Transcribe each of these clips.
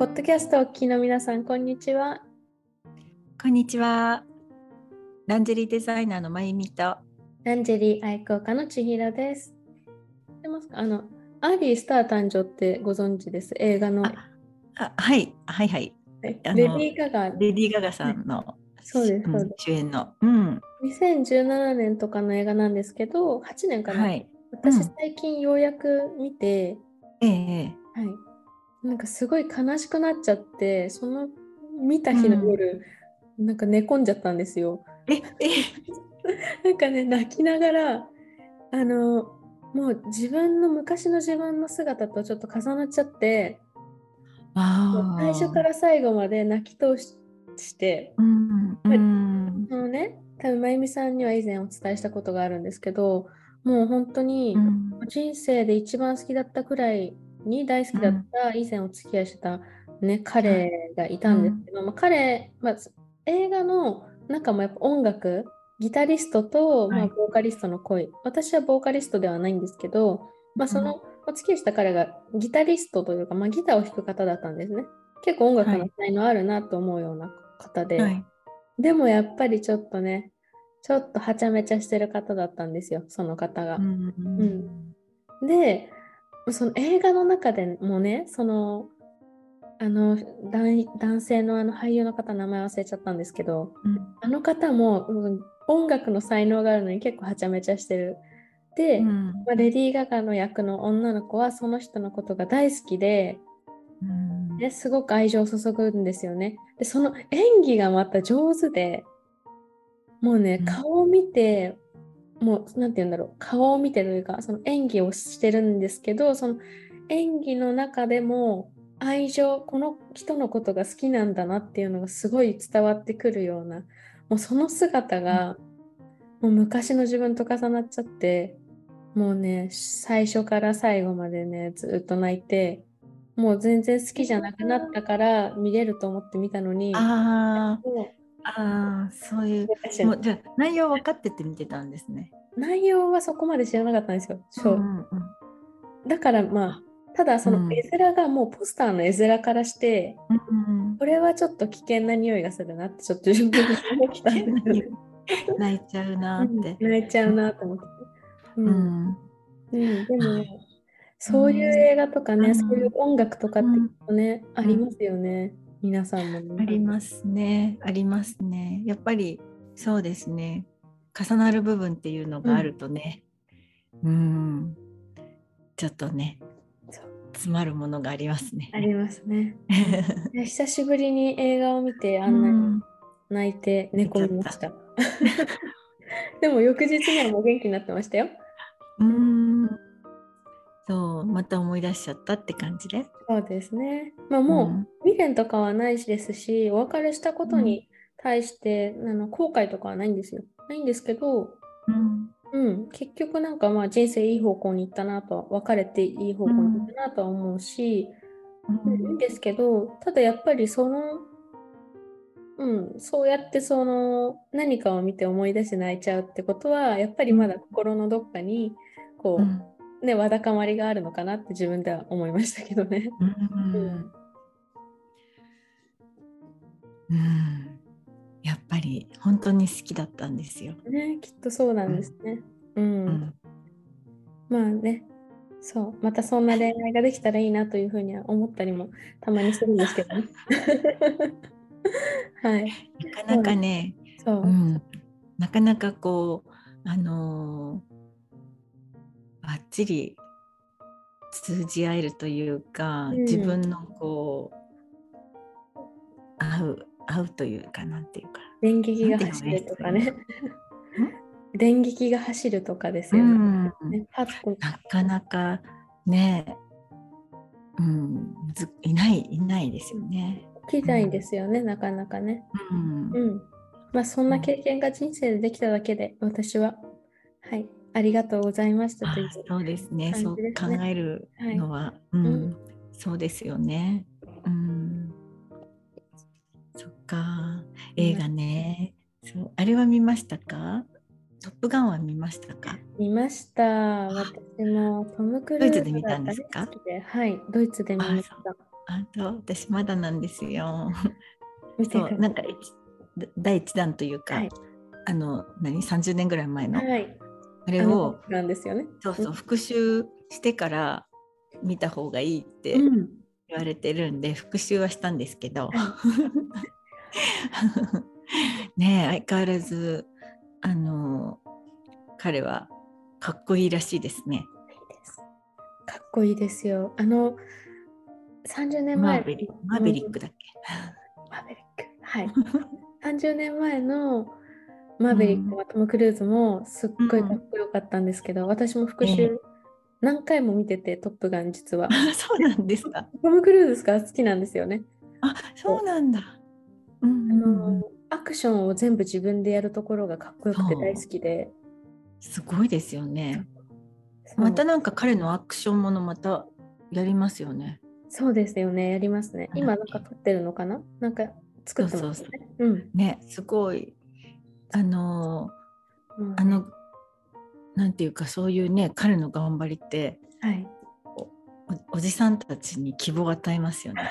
ポッドキャストをお聞きの皆さん、こんにちは。こんにちは。ランジェリーデザイナーのまゆみと。ランジェリー愛好家の千尋です。知ってますか？あの、アーリースター誕生ってご存知です？映画の。あはい、はい、はい。レディー・ガガ。レディー・ガガさんの、そうですんそうです主演の。うん。2017年とかの映画なんですけど、8年かな。はい。私、うん最近ようやく見て、ええはい。なんかすごい悲しくなっちゃって、その見た日の夜、なんか寝込んじゃったんですよ。ええ なんかね、泣きながら、あの、もう自分の昔の自分の姿とちょっと重なっちゃって、最初から最後まで泣き通しして、うん。うん。そのね、多分まゆみさんには以前お伝えしたことがあるんですけど、もう本当にうん人生で一番好きだったくらいに大好きだった以前お付き合いしてた、ね、彼がいたんですけど、まあ、彼、まあ、映画の中もやっぱ音楽ギタリストと、まあ、はいボーカリストの恋。私はボーカリストではないんですけど、まあ、そのお付き合いした彼がギタリストというか、まあ、ギターを弾く方だったんですね。結構音楽の才能あるなと思うような方で、はい。でもやっぱりちょっとねちょっとはちゃめちゃしてる方だったんですよその方が。うん。でその映画の中でもねそのあの男男性のあの俳優の方名前忘れちゃったんですけどうんあの方もうん音楽の才能があるのに結構はちゃめちゃしてる。で、うんまあ、レディー・ガガの役の女の子はその人のことが大好きで、うんね、すごく愛情を注ぐんですよね。でその演技がまた上手でもうねうん顔を見て、もうなんて言うんだろう。顔を見てというかその演技をしてるんですけどその演技の中でも愛情この人のことが好きなんだなっていうのがすごい伝わってくるようなもうその姿がもう昔の自分と重なっちゃってもうね最初から最後までねずっと泣いてもう全然好きじゃなくなったから見れると思って見たのにああー、そういう。もうじゃあ内容分かってて見てたんですね。内容はそこまで知らなかったんですよ。そううんうんだからまあただそのうん絵面がもうポスターの絵面からして、うんこれはちょっと危険な匂いがするなってちょっと自分で思ってたんですよ泣いちゃうなって。うん泣いちゃうなと思って。ううんんうん、でも、そういう映画とかね、うんそういう音楽とかってね、ありますよね。皆さんもね。ありますね。ありますね。やっぱりそうですね。重なる部分っていうのがあるとね、うん、ちょっとね詰まるものがありますね。ありますね。久しぶりに映画を見て、あうんなにん泣いて寝込みました。でも翌日にはもう元気になってましたよ。うん、そう、また思い出しちゃったって感じで。そうですね。まあもう未練とかはないですし、お別れしたことに対して、あの後悔とかはないんですよ。ないんですけど、うん、うん、結局なんかまあ人生いい方向に行ったなとは、別れていい方向に行ったなとは思うし、うんいいんですけど、ただやっぱりその、うん、そうやってその何かを見て思い出して泣いちゃうってことは、やっぱりまだ心のどっかに、こう、うん。ね、わだかまりがあるのかなって自分では思いましたけどね。うんうんうんやっぱり本当に好きだったんですよ。ね、きっとそうなんですね。うん。うんまあね、そう、またそんな恋愛ができたらいいなというふうには思ったりもたまにするんですけどね。はい、なかなかね、そう。うん、なかなかこうあのーバッチリ通じ合えるというか、うん自分のこう合う合うというかなんていうか、電撃が走るとかね。電撃が走るとかですよね。うん、なかなかね、うん、いないいないですよね。起きないですよね、なかなかね。うんうん。まあそんな経験が人生でできただけで、私は、はい、ありがとうございましたあという。そうですね。そう考えるのは、ううんん、そうですよね。うん。そっか。映画ね。そう、あれは見ましたか？トップガンは見ましたか？見ました。私もトム・クルーズドイツで見たんですか？はい、ドイツで見ました。あと私まだなんですよ。そうなんか一第一弾というか、はいあの何？30年ぐらい前の、はい。あれをなんですよね。そうそう復習してから見た方がいいってうん。言われてるんで、復習はしたんですけど ねえ相変わらずあの彼はかっこいいらしいですね。かっこいいですよ。あの、30年前マーベリックマーベリックだっけ、マーベリック。はい。30年前のマーベリックはトム・クルーズもすっごいかっこよかったんですけど、私も復ええ習何回も見てて、トップガン実は。そうなんですか。トム・クルーズが好きなんですよね。あそうなんだ。うんあの、アクションを全部自分でやるところがかっこよくて大好きで。すごいですよね。またなんか彼のアクションものまたやりますよね。そうですよね、やりますね。今なんか撮ってるのかな？なんか作ってますよね。うん。ねすごいあのうんあのなんていうかそういうね彼の頑張りってはい。おおじさんたちに希望を与えますよね。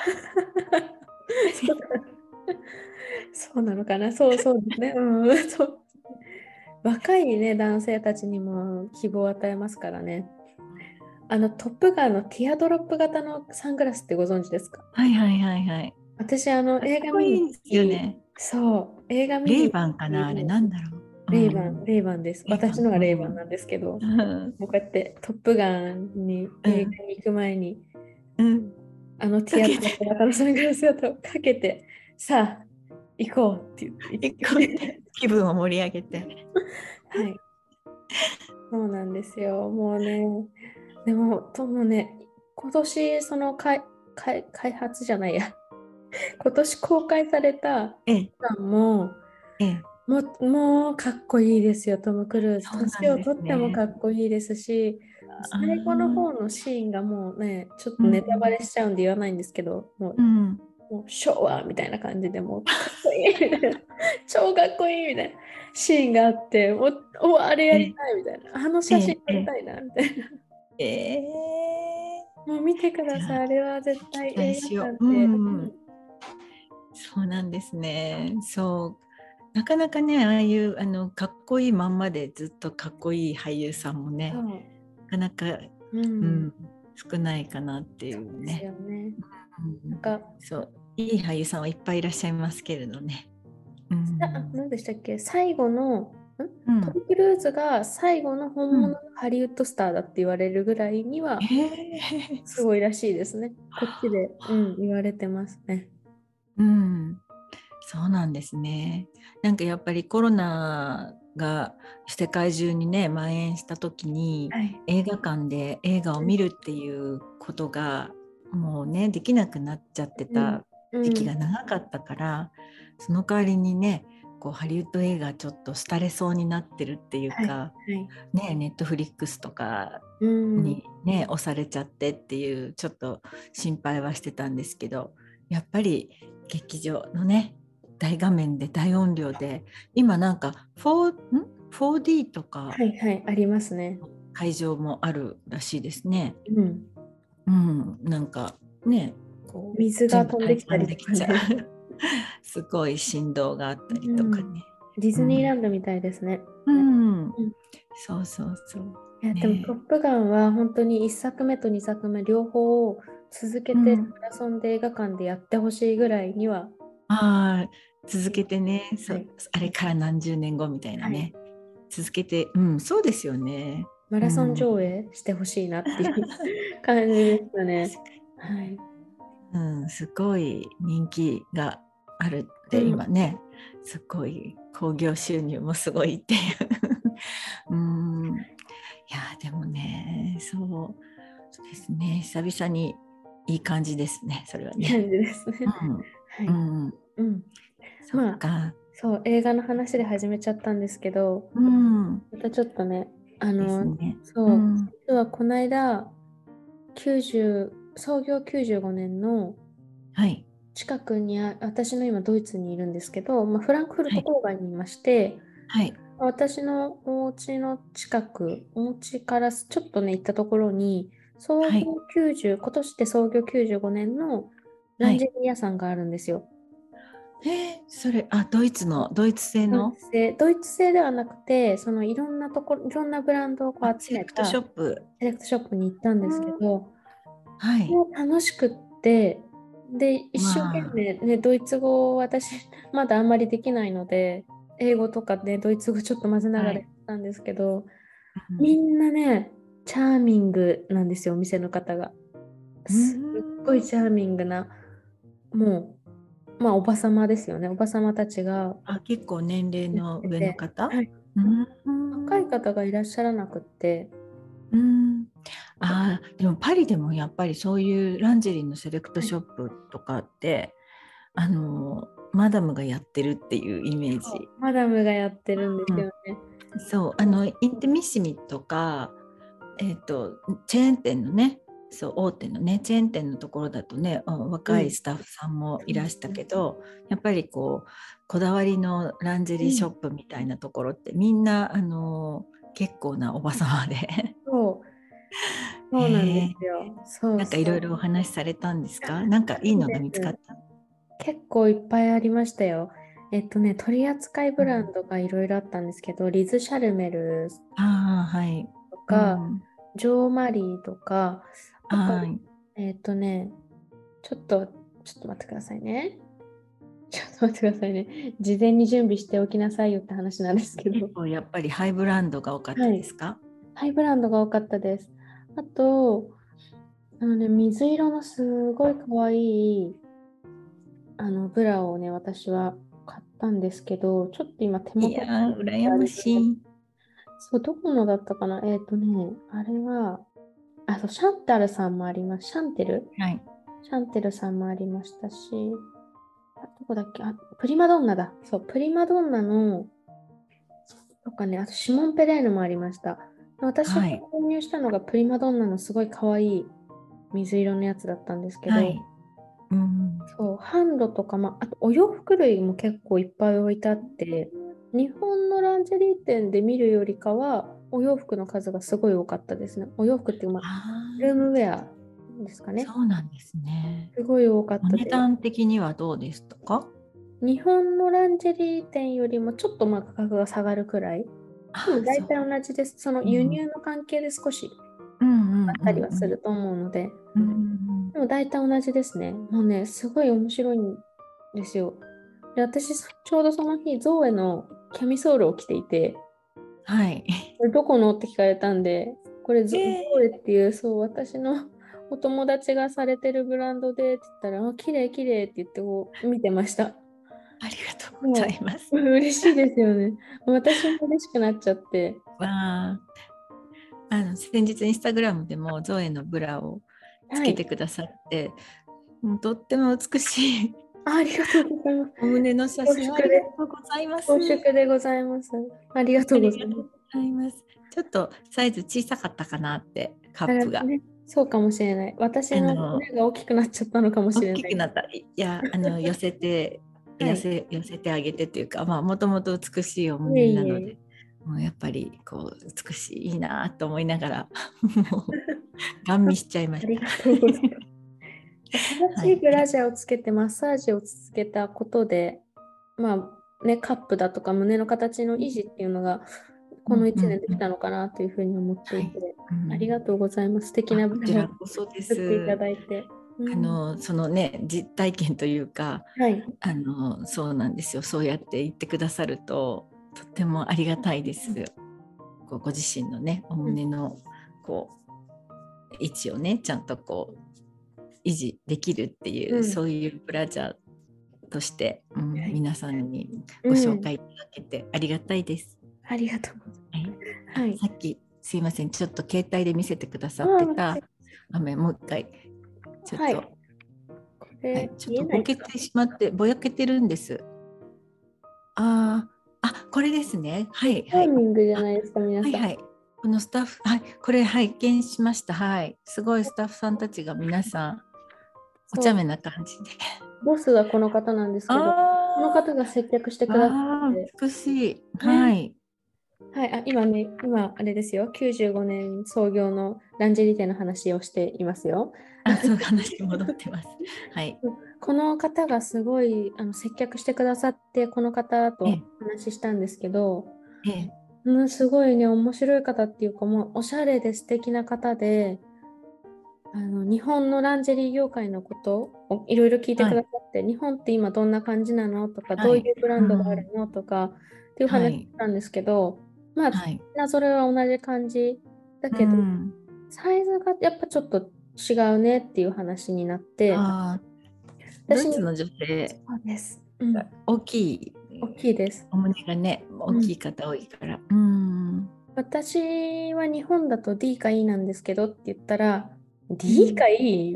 そうなのかな？そうそうですね。うん、そう。若いね、男性たちにも希望を与えますからね。あの、トップガンのティアドロップ型のサングラスってご存知ですか？はいはいはいはい。私、あの、映画かっこいい見にんですよね。そう、映画見にレイバンかな？あれなんだろう。レイバン、レイバンです。私のがレイバンなんですけど、もうんうこうやってトップガンに映画に行く前に、うん。あのティアドロップ型のサングラスをかけて、さあ、行こうって言って。気分を盛り上げて。はい。そうなんですよ。もうね、でも、ともね、今年、その開開開発じゃないや、今年公開されたええガンも、ええ。もうもうかっこいいですよ、トム・クルーズ。年をとってもかっこいいですし、最後の方のシーンがもうね、ちょっとネタバレしちゃうんで言わないんですけど、もううん。もう昭和みたいな感じでもうかっこいいみたいな 超かっこいいみたいなシーンがあってもうおあれやりたいみたいなあの写真撮りたいなみたいなええもう見てくださいあれは絶対映しよう画館で、うんそうなんですね。そう。なかなかね、ああいうあのかっこいいまんまでずっとかっこいい俳優さんもね、なかなか、うん、うん、少ないかなっていそううね。なんかそう、いい俳優さんはいっぱいいらっしゃいますけれどね。うんあ何でしたっけ？最後のうん。トム・クルーズが最後の本物のハリウッドスターだって言われるぐらいにはすごいらしいですね。こっちで、うん、言われてますね。うん、そうなんですね。なんかやっぱりコロナが世界中にね蔓延した時に、はい。映画館で映画を見るっていうことがもうねできなくなっちゃってた時期が長かったから、その代わりにねこうハリウッド映画ちょっと廃れそうになってるっていうか、はい。ねネットフリックスとかうん、にね、押されちゃってっていうちょっと心配はしてたんですけどやっぱり劇場のね大画面で大音量で今なんか 4, ん？4D とかはいはい、ありますね。会場もあるらしいですね。うん。うん、なんかねこう水が飛んできたりとかね。ゃう すごい振動があったりとかね。ディズニーランドみたいですね。うん、そうそうそう。いや、ねでも、トップガンは本当に1作目と2作目両方を続けてうんマラソンで映画館でやってほしいぐらいには、ああ続けてね、はいあれから何十年後みたいなね、続けてうんそうですよね。マラソン上映してほしいなっていう 感じでしたね。はい。うん、すごい人気があるって、うん今ねすごい興行収入もすごいっていう うんいやでもねそうですね久々にいい感じですねそれは感じね。ですね。うんはい。うん、うん。そっか、そう、映画の話で始めちゃったんですけど、うん。またちょっとね、あの、ね。そう、うん。実はこの間、90創業95年のはい。近くにあ、私の今ドイツにいるんですけど、まあ、フランクフルト郊外にいまして、はい。私のお家の近く、お家からちょっとね、行ったところに、創業はい90、今年で創業95年のランジェリー屋さんがあるんですよ。えー、それあドイツのドイツ製の？ドイツ製。ではなくてそのいろんなところいろんなブランドをこう集めたセレクトショップ。セレクトショップに行ったんですけど、はい。楽しくってで一生懸命、ねドイツ語を私 まだあんまりできないので英語とかでドイツ語ちょっと混ぜながらやったんですけど、みんなねチャーミングなんですよお店の方が。すっごいチャーミングなもうまあおばさまですよね。おばさまたちが。あ結構年齢の上の方、はい。うん。若い方がいらっしゃらなくって。うん。あーでもパリでもやっぱりそういうランジェリーのセレクトショップとかってあのマダムがやってるっていうイメージ。マダムがやってるんですよね。そうあのインテミッシミとかえっ、とチェーン店のねそう大手のねチェーン店のところだとねあ若いスタッフさんもいらしたけど、やっぱりこうこだわりのランジェリーショップみたいなところって、みんなあの結構なおばさまで。そう。そうなんですよ。そうなんかいろいろお話しされたんですか？なんかいいのが見つかった？結構いっぱいありましたよ。えっとね、取り扱いブランドがいろいろあったんですけど、リズ・シャルメルああはい。とか、うん。ジョー・マリーとか、はい。えっとね、ちょっと、ちょっと待ってくださいね。ちょっと待ってくださいね。事前に準備しておきなさいよって話なんですけどやっぱりハイブランドが多かったですか、ハイブランドが多かったです。あと、あのね、水色のすごい可愛いあのブラをね、私は買ったんですけど、ちょっと今手元い、やー羨ましい。そう、どこのだったかな？えっ、とね、あれは、あ、そう、シャンタルさんもあります。シャンテル？はい。シャンテルさんもありましたし、あどこだっけ？あ、プリマドンナだ。そう、プリマドンナの、とかね、あとシモン・ペレーヌもありました。私がはい購入したのがプリマドンナのすごい可愛い水色のやつだったんですけど、はい。うん。そう、販路とか、まあ、あとお洋服類も結構いっぱい置いてあって、日本のランジェリー店で見るよりかは、お洋服の数がすごい多かったですね。お洋服っていうか、まあ、あルームウェアですかあ、ね。そうなんですね。すごい多かったです。お値段的にはどうでしたか？日本のランジェリー店よりもちょっとまあ価格が下がるくらい。あでも大体同じです。そのうん輸入の関係で少しあったりはすると思うので、でも大体同じですね。もうね、すごい面白いんですよ。で私、ちょうどその日、ゾーエのキャミソールを着ていて、はい。これどこのって聞かれたんで、これゾ,、えーエっていう、そう、私のお友達がされてるブランドでって言ったら、あ、綺麗綺麗って言ってこう見てました。ありがとうございます。嬉しいですよね。私も嬉しくなっちゃって。わあ。あの先日インスタグラムでもゾエのブラをつけてくださって、もうとっても美しいあありがとうございます。お胸の写真ありがとうございます。恐縮でございます。ありがとうございます。ちょっとサイズ小さかったかなってカップが。ねそうかもしれない。私あのの胸が大きくなっちゃったのかもしれない。大きくなった。いや、あの寄せて、はい寄せ寄せてあげてっていうか、まあもともと美しいお胸なので、いえいもうやっぱりこう美しいいいなと思いながら、もうガン見しちゃいましあ正しいブラジャーをつけてマッサージを続けたことで、まあね、カップだとか胸の形の維持っていうのが、この1年できたのかなというふうに思っていて、た。うんありがとうございます。素敵なブラジャーを作っていたす。だいて。うんあのそのね実体験というかはい。あのそうなんですよそうやって言ってくださるととってもありがたいです。こうご自身のねお胸のこう位置をねちゃんとこう維持できるっていう、うん。そういうブラジャーとして、うんはい。皆さんにご紹介いただけてありがたいです。ありがとうございはいます。はい。さっきすいません。ちょっと携帯で見せてくださってあたはい。画面もう一回ちょっと、はい。はい、ちょっとぼけてしまってぼやけてるんです。あーあこれですね。はいはい。タイミングじゃないですか、皆さん。はいはい。このスタッフはいこれ拝見しました。はい。すごいスタッフさんたちが皆さんお茶目な感じで。ボスはこの方なんですけど、こあの方が接客してくださあって、ー美しいはい。はい、あ今ね、今あれですよ、95年創業のランジェリー店の話をしていますよ。あそう話戻ってます。はい。この方がすごいあの接客してくださってこの方とええ話したんですけど、ええうん、すごいね面白い方っていうかもうおしゃれで素敵な方であの日本のランジェリー業界のことをいろいろ聞いてくださって、日本って今どんな感じなのとか、はいどういうブランドがあるのとかっていうはい話したんですけど、まあ、はい。みんなそれは同じ感じだけど、うんサイズがやっぱちょっと違うねっていう話になって、私イツの女性そうです、うん、大きい大きいです。お胸がね大きい方多いから。うん。私は日本だと D か E なんですけどって言ったら、D か E?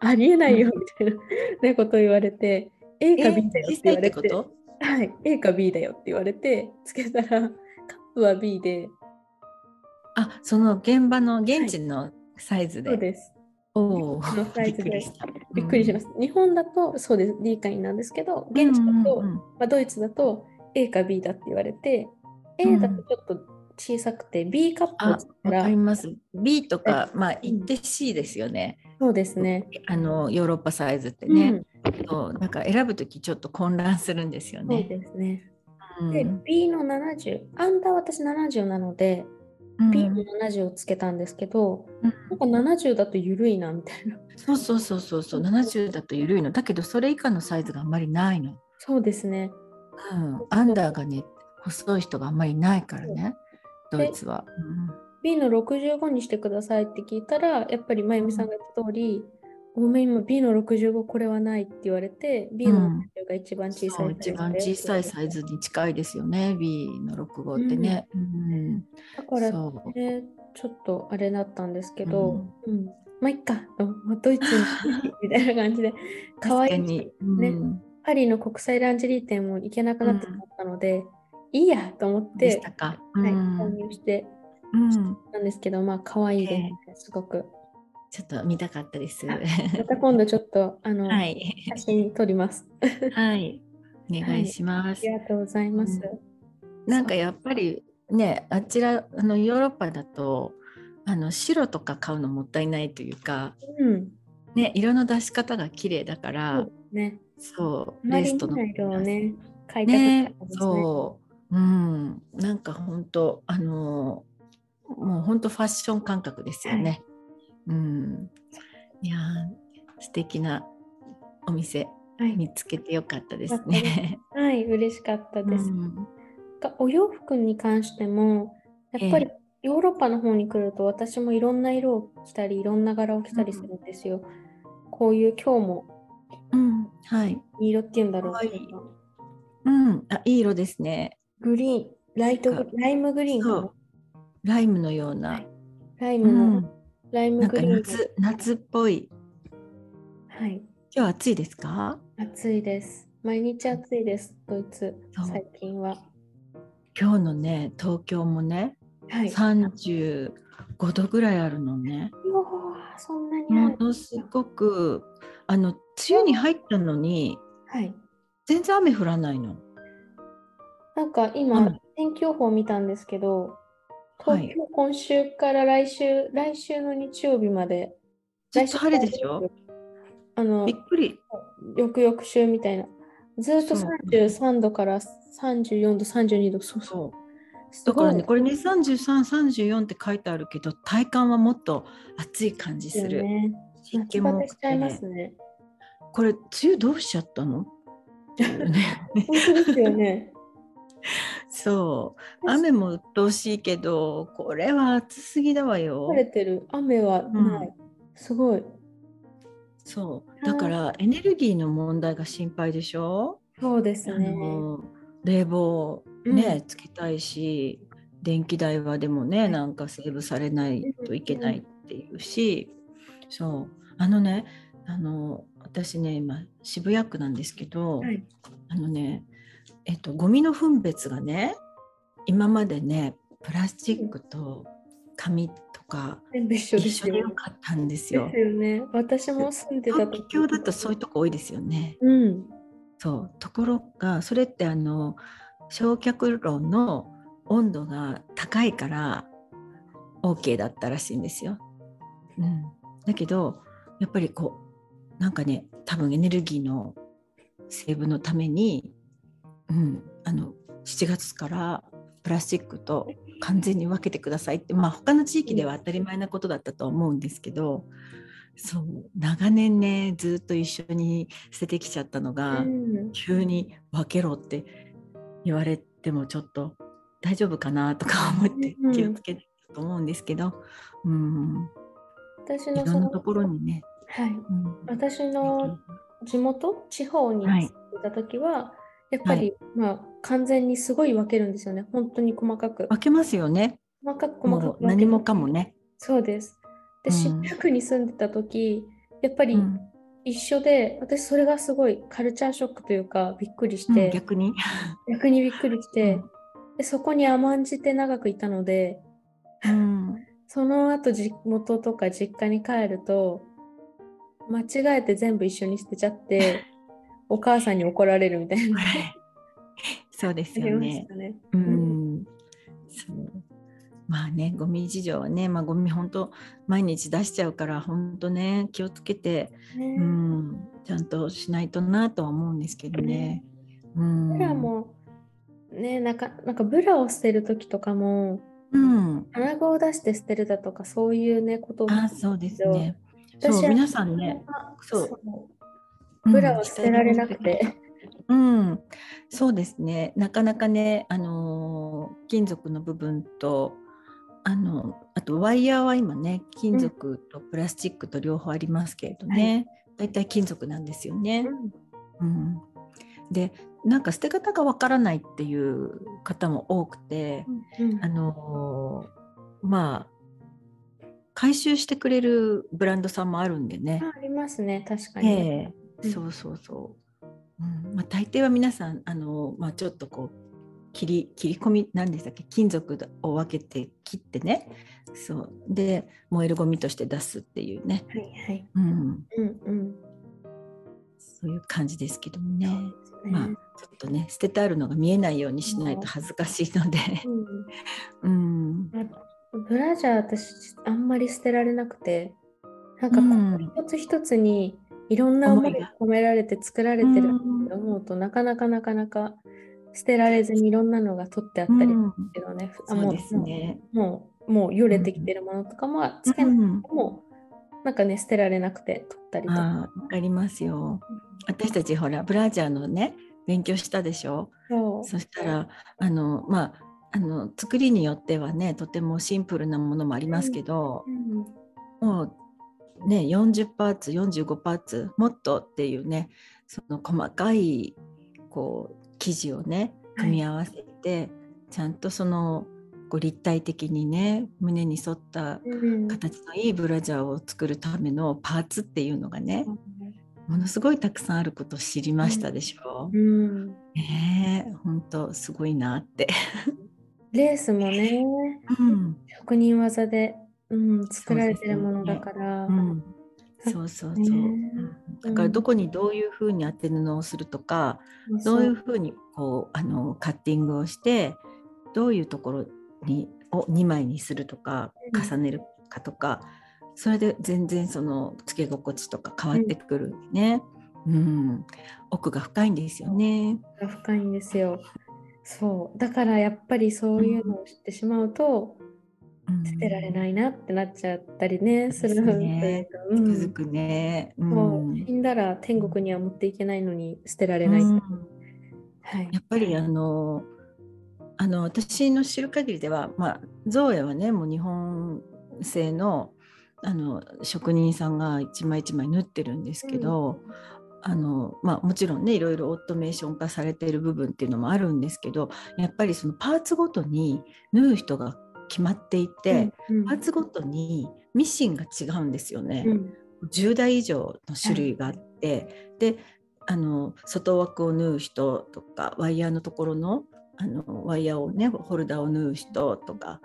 ありえないよみたいな、ね、ことを言われて、A か B だよって言われて、と？はい、A か B だよって言われて、つけたら、カップは B で、あ、その現場の現地のサイズで？そうです。おお。のサイズでびっくりします。日本だとそうです、D か E なんですけど、現地だと、まあ、ドイツだと A か B だって言われて、A だとちょっと小さくて、B カップわらかります。B とか、まあ、うん言って C ですよね。そうですね。あのヨーロッパサイズってうんね。そうなんか選ぶときちょっと混乱するんですよそうね。ですね。うんで、B の70、アンダー私70なので、うん B の70をつけたんですけど、うんなんか70だと緩いなみたいな。そうそうそうそうそう70だと緩いのだけどそれ以下のサイズがあんまりないの。そうですね。うん、アンダーがね細い人があんまりないからねドイツは。B の65にしてくださいって聞いたら、やっぱりまゆみさんが言った通り、ごめん、今 B の65これはないって言われて、B のうん70が一番小さそいうサイズ一番小さいサイズに近いですよね B の65ってね。うんだからね、ちょっとあれだったんですけど、うん。まあ、いっか、まあドイツにみたいな感じで、可愛いねうん。パリの国際ランジェリー店も行けなくなってしまったので、いいやと思って。はい、うん購入してうんたんですけど、まあ、可愛いです、すごく。ちょっと見たかったです。あまた今度ちょっと、あの、はい。写真撮ります。はい。お願いします。ありがとうございます。なんかやっぱりね、あちらあのヨーロッパだとあの白とか買うのもったいないというか、うん、ね、色の出し方が綺麗だかそらう、ですね。そう、レースとのない色をね、買いたかったねですね。そう、うん、なんか本当あのもう本当ファッション感覚ですよね。うん、いやー素敵なお店はい、見つけてよかったですね。はい、嬉しかったです。うんがお洋服に関しても、やっぱりヨーロッパの方に来ると、私もいろんな色を着たり、いろんな柄を着たりするんですよ。こういう今日もうん、はい。いい色っていうんだろういうん、あいい色ですね。グリーン、ライトグ、ライムグリーンそうライムのような。うライムの、ん、ライムグリーンの。夏夏っぽい。はい、今日暑いですか？暑いです。毎日暑いです、ドイツ最近は。今日のね東京もねはい。三十五度ぐらいあるのね。そんなにあもる。のすごくあの梅雨に入ったのにはい。全然雨降らないの。なんか今、うん天気予報見たんですけど、はい東京、今週から来週、来週の日曜日まで、ずっと晴れでしょ？あのびっ、くり。翌々週みたいな。ずっとそう33度から34度、32度、そうそう。だからねこれね三十三三十四って書いてあるけど体感はもっと暑い感じですよる。ね。湿夏気もね。これ梅雨どうしちゃったの？ね 本当ですよね。そう。雨も鬱陶しいけどこれは暑すぎだわよ。晴れてる。雨はない。すごい。そう。だからエネルギーの問題が心配でしょ、あそうですね。の冷房ね、つけたいし電気代はでもねなんかセーブされないといけないっていうし、そう。あのねあの私ね今渋谷区なんですけど、はい。あのねえっとゴミの分別がね今までねプラスチックと紙とか一緒でよ。かったんですよです。よね。私も住んでた東京だとそういうとこ多いですよね。うん。そうところがそれってあの焼却炉の温度が高いから OK だったらしいんですよ。うん、だけどやっぱりこうなんかね多分エネルギーのセーブのために、うん、あの7月からプラスチックと完全に分けてくださいってまあ他の地域では当たり前なことだったと思うんですけどそう長年ねずっと一緒に捨ててきちゃったのが、うん、急に分けろって言われてもちょっと大丈夫かなとか思って気をつけてると思うんですけど、うん、私のいろんなところにね、はい、うん、私の地元？地方に住んでた時は、はい、やっぱり、はい、まあ完全にすごい分けるんですよね。本当に細かく。分けますよね。細かく細かく何もかもね。そうです。で渋谷区に住んでた時やっぱり一緒で、私それがすごいカルチャーショックというかびっくりして、うん、逆に。逆にびっくりして、でそこに甘んじて長くいたので、うん、その後地元とか実家に帰ると間違えて全部一緒に捨てちゃってお母さんに怒られるみたいな。そうですよね。ね。うん、そう。まあねゴミ事情はね、まあ、ゴミ本当毎日出しちゃうから本当ね気をつけて、ね、うんちゃんとしないとなとは思うんですけどね。うん、ブラもねなんかなんかブラを捨てる時とかも、うん、穴子を出して捨てるだとかそういうねことあそうですね。そう皆さんねそうブラを捨てられなくて。うん、そうですね。なかなかね、あのー、金属の部分とあのあとワイヤーは今ね金属とプラスチックと両方ありますけれどね、だいたい金属なんですよね。うん、うん、でなんか捨て方がわからないっていう方も多くて、うん。うん、あのまあ回収してくれるブランドさんもあるんでね。ありますね。確かに、えー、そうそうそう。うん。まあ、大抵は皆さんあの、まあ、ちょっとこう切り切り込み何でしたっけ？金属を分けて切ってね。そう。で燃えるゴミとして出すっていうね、はいはい。うん。うんうん、そういう感じですけどもね、ね、まあちょっとね捨ててあるのが見えないようにしないと恥ずかしいので、うん、うん、ブラジャー私あんまり捨てられなくて。なんか一つ一つにいろんな思いが込められて作られてるって思うと、なかなかなかなか捨てられずにいろんなのが取ってあったりけどね、うん、そうですね。もうもうよれてきてるものとかもつけなくても、うん、なんかね捨てられなくて取ったりとか。わかりますよ。私たちほらブラジャーのね勉強したでしょ？そそしたらあのまああの作りによってはねとてもシンプルなものもありますけど、うん、もうね40パーツ45パーツもっとっていうねその細かいこう生地をね組み合わせて、はい、ちゃんとそのこう立体的にね胸に沿った形のいいブラジャーを作るためのパーツっていうのがね、うん、ものすごいたくさんあることを知りましたでしょ？うん、ね本当すごいなって。レースもね、うん、職人技で、うん、作られてるものだから。そうそうそう、だからどこにどういうふうに当て布をするとか、うん、どういうふうにこうあのカッティングをしてどういうところにを2枚にするとか重ねるかとか、うん、それで全然そのつけ心地とか変わってくるね、うん、うん、奥が深いんですよね。深いんですよ。そう。だからやっぱりそういうのを知ってしまうと、捨てられないなってなっちゃったりね、するね。つくづくね。もう。死んだら天国には持っていけないのに捨てられない。はい、やっぱりあのあの私の知る限りでは、まあ、ゾウエはねもう日本製のあの職人さんが一枚一枚縫ってるんですけど、うん、あのまあ、もちろんねいろいろオートメーション化されている部分っていうのもあるんですけどやっぱりそのパーツごとに縫う人が決まっていて、うんうん、パーツごとにミシンが違うんですよね。うん、10台以上の種類があって、はい、であの外枠を縫う人とかワイヤーのところのあのワイヤーをねホルダーを縫う人とか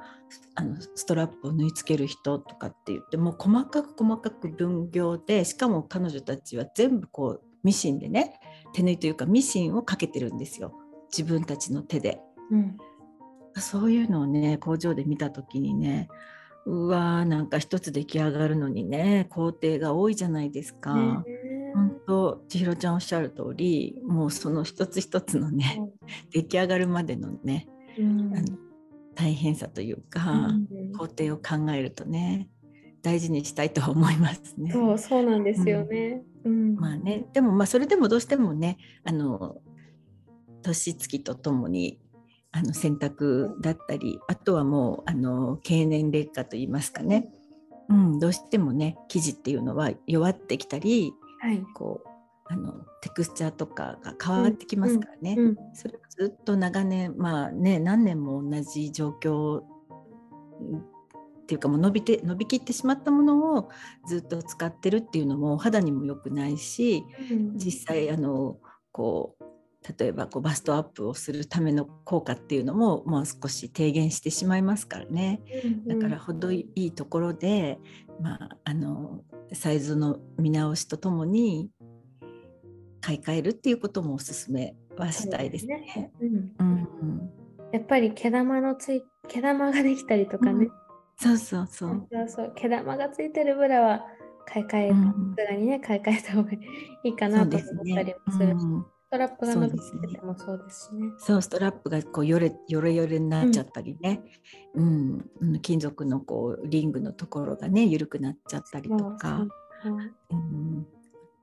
あのストラップを縫い付ける人とかって言ってもう細かく細かく分業でしかも彼女たちは全部こうミシンでね手縫いというかミシンをかけてるんですよ自分たちの手で。うん、そういうのをね工場で見た時にねうわーなんか一つ出来上がるのにね工程が多いじゃないですか。当千尋ちゃんおっしゃる通りもうその一つ一つのね、出来上がるまでのね、うん、あの大変さというか、工程を考えるとね大事にしたいとは思いますね。そうそうなんですよね。うん、まあねでもまあそれでもどうしてもねあの年月とともにあの選択だったりあとはもうあの経年劣化といいますかね、うん、どうしてもね生地っていうのは弱ってきたり、はい、こうあのテクスチャーとかが変わってきますからね、うんうん、それをずっと長年まあね何年も同じ状況っていうかもう伸びて伸びきってしまったものをずっと使ってるっていうのも肌にも良くないし、うん、実際あのこう例えばこうバストアップをするための効果っていうのももう少し低減してしまいますからね、だから程いいところで、まあ、あのサイズの見直しとともに買い替えるっていうこともおすすめはしたいですね。やっぱり毛玉のつい毛玉ができたりとかね、うん、そうそうそう。そうそう毛玉がついてるブラは買い替え、うん、にね買い替えた方がいいかなと思ったりもするし。ストラップが伸びててもそうですしね。そう、ストラップがこうよれよれよれになっちゃったりね、うん、うん、金属のこうリングのところがね緩くなっちゃったりとか。うん、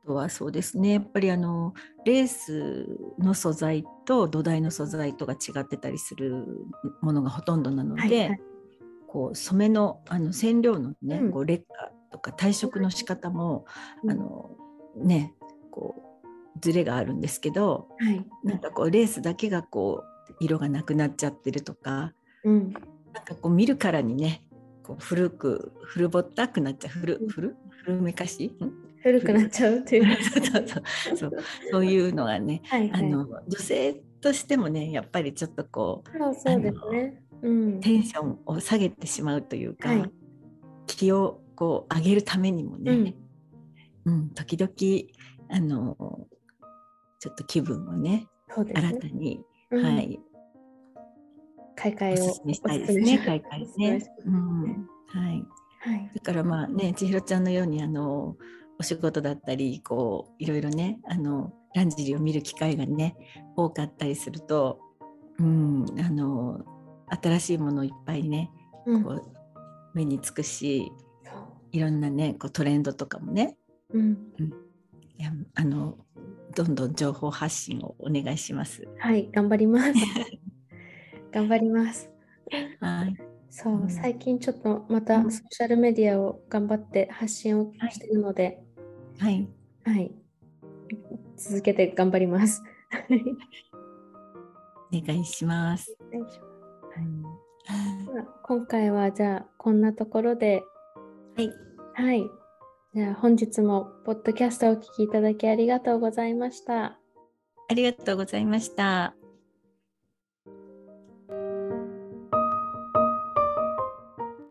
あとはそうですね。やっぱりあのレースの素材と土台の素材とが違ってたりするものがほとんどなので、はいはい、こう染めのあの染料のね、うん、こう劣化とか退色の仕方も、うん、あのねこうズレがあるんですけど、はい、なんかこうレースだけがこう色がなくなっちゃってるとか、うん、なんかこう見るからにねこう古く古ぼったくなっちゃう古古古めかし？古くなっちゃうっていう。そうそうそう。そう。いうのがね、はいはい、あの女性としてもねやっぱりちょっとこうそうですね、うん、テンションを下げてしまうというか、はい、気をこう上げるためにもね、うん、うん、時々あのちょっと気分をね、ね新たに、うん、はい。買い替えをおすすめしたいですね。買い替えね。うん、はい。はい。だからまあね、千尋ちゃんのようにあのお仕事だったり、こういろいろね、あのランジリーを見る機会がね多かったりすると、うん、あの新しいものをいっぱいね、こう目につくし、いろんなねこうトレンドとかもね、うん、うん、いやあのどんどん情報発信をお願いします。はい、頑張ります。頑張ります。はい。そう、最近ちょっとまたソーシャルメディアを頑張って発信をしているので、はい。はい。続けて頑張ります。お願いします。今回はじゃあこんなところで、はい。はい。じゃあ本日もポッドキャストをお聞きいただきありがとうございました。ありがとうございました。